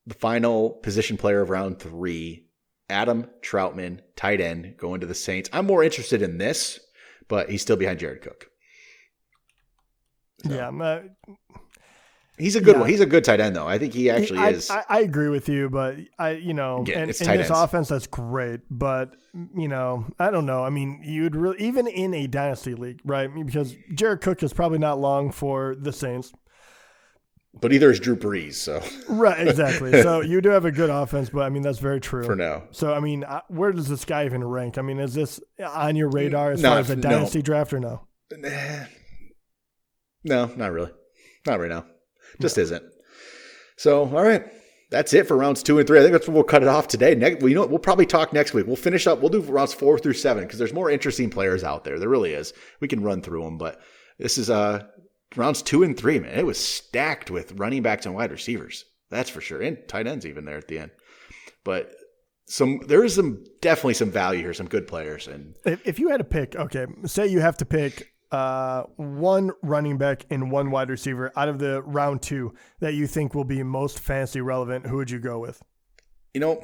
the final position player of round three, Adam Trautman, tight end, going to the Saints. I'm more interested in this, but he's still behind Jared Cook. So. Yeah, uh, he's a good yeah. one. He's a good tight end, though. I think he actually I, is. I, I, agree with you, but I, you know, Again, and, in this offense, that's great. But you know, I don't know. I mean, you'd really even in a dynasty league, right? Because Jared Cook is probably not long for the Saints. But either is Drew Brees, so right, exactly. So you do have a good offense, but I mean that's very true for now. So I mean, where does this guy even rank? I mean, is this on your radar as far as a dynasty no. draft or no? No, not really, not right now. Just no. isn't. So all right, that's it for rounds two and three. I think that's what we'll cut it off today. Next, well, you know, we'll probably talk next week. We'll finish up. We'll do rounds four through seven because there's more interesting players out there. There really is. We can run through them, but this is uh rounds two and three, man, it was stacked with running backs and wide receivers. That's for sure, and tight ends even there at the end. But some there is some definitely some value here, some good players. And if, if you had to pick, okay, say you have to pick uh, one running back and one wide receiver out of the round two that you think will be most fantasy relevant, who would you go with? You know,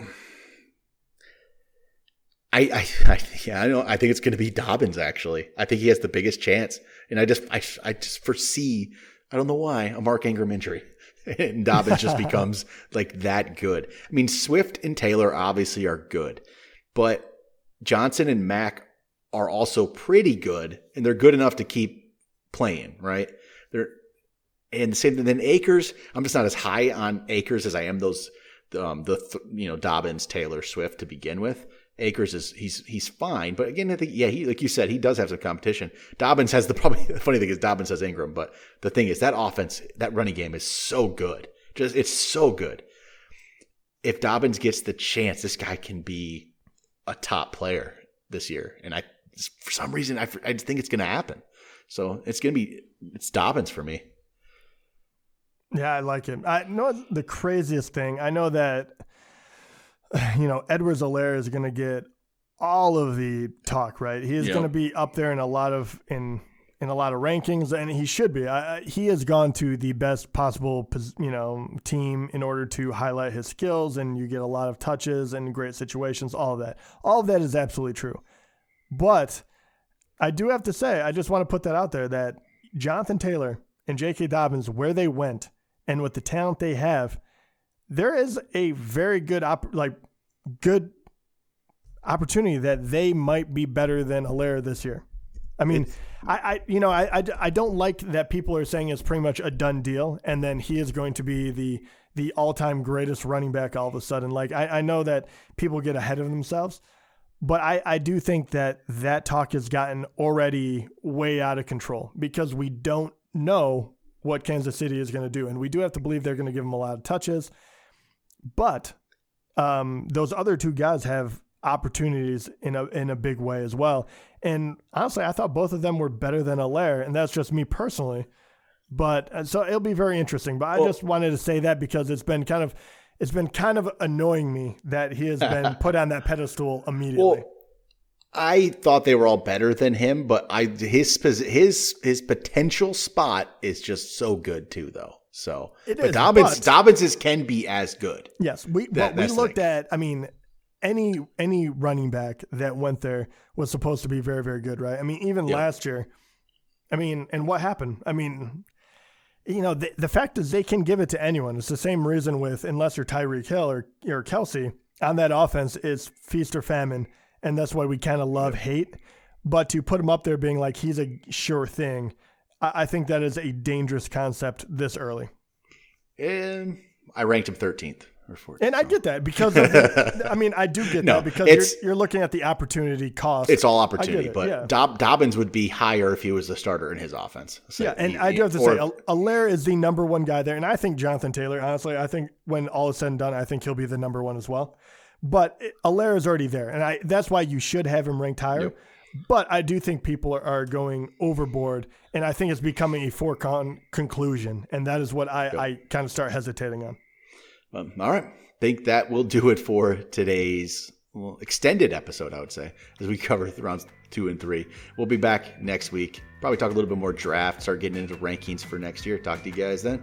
I, I, I yeah, I know. I think it's going to be Dobbins. Actually, I think he has the biggest chance, and I just, I, I just foresee. I don't know why a Mark Ingram injury, and Dobbins just becomes like that good. I mean, Swift and Taylor obviously are good, but Johnson and Mack are also pretty good, and they're good enough to keep playing. Right? They're and the same thing. Then Akers, I'm just not as high on Akers as I am those um, the you know Dobbins, Taylor, Swift to begin with. Akers is he's he's fine, but again, I think yeah, he like you said, he does have some competition. Dobbins has the probably the funny thing is Dobbins has Ingram, but the thing is that offense, that running game is so good, just it's so good. If Dobbins gets the chance, this guy can be a top player this year, and I for some reason I I think it's going to happen. So it's going to be it's Dobbins for me. Yeah, I like it. I know the craziest thing. I know that you know, Edwards-Helaire is going to get all of the talk, right? He is yep. going to be up there in a lot of in in a lot of rankings, and he should be. I, he has gone to the best possible, you know, team in order to highlight his skills, and you get a lot of touches and great situations. All of that, all of that is absolutely true. But I do have to say, I just want to put that out there that Jonathan Taylor and J.K. Dobbins, where they went, and with the talent they have, there is a very good op- like good opportunity that they might be better than Helaire this year. I mean, I, I, you know, I, I, I, don't like that people are saying it's pretty much a done deal, and then he is going to be the the all time greatest running back all of a sudden. Like I, I know that people get ahead of themselves, but I, I do think that that talk has gotten already way out of control because we don't know what Kansas City is going to do, and we do have to believe they're going to give him a lot of touches. But um, those other two guys have opportunities in a in a big way as well. And honestly, I thought both of them were better than Helaire, and that's just me personally. But uh, so it'll be very interesting. But I well, just wanted to say that because it's been kind of it's been kind of annoying me that he has been put on that pedestal immediately. Well, I thought they were all better than him, but I his his his potential spot is just so good too, though. So, it but is, Dobbins but, Dobbins can be as good. Yes, we that, we looked at. I mean, any any running back that went there was supposed to be very very good, right? I mean, even yep. last year. I mean, and what happened? I mean, you know, the, the fact is they can give it to anyone. It's the same reason with unless you're Tyreek Hill or or Kelce on that offense, it's feast or famine, and that's why we kind of love hate. But to put him up there being like he's a sure thing I, think that is a dangerous concept this early. And I ranked him 13th or 14th. And I get that because the, I mean I do get no, that because you're, you're, looking at the opportunity cost. It's all opportunity, it, but yeah. Dob, Dobbins would be higher if he was the starter in his offense. So yeah, and he, I do have to or, say, Helaire is the number one guy there, and I think Jonathan Taylor. Honestly, I think when all is said and done, I think he'll be the number one as well. But Helaire is already there, and I that's why you should have him ranked higher. Yep. But I do think people are, are going overboard, and I think it's becoming a foregone conclusion, and that is what I, I kind of start hesitating on. Um, all right, think that will do it for today's well, extended episode, I would say, as we cover rounds two and three. We'll be back next week. Probably talk a little bit more draft, start getting into rankings for next year. Talk to you guys then.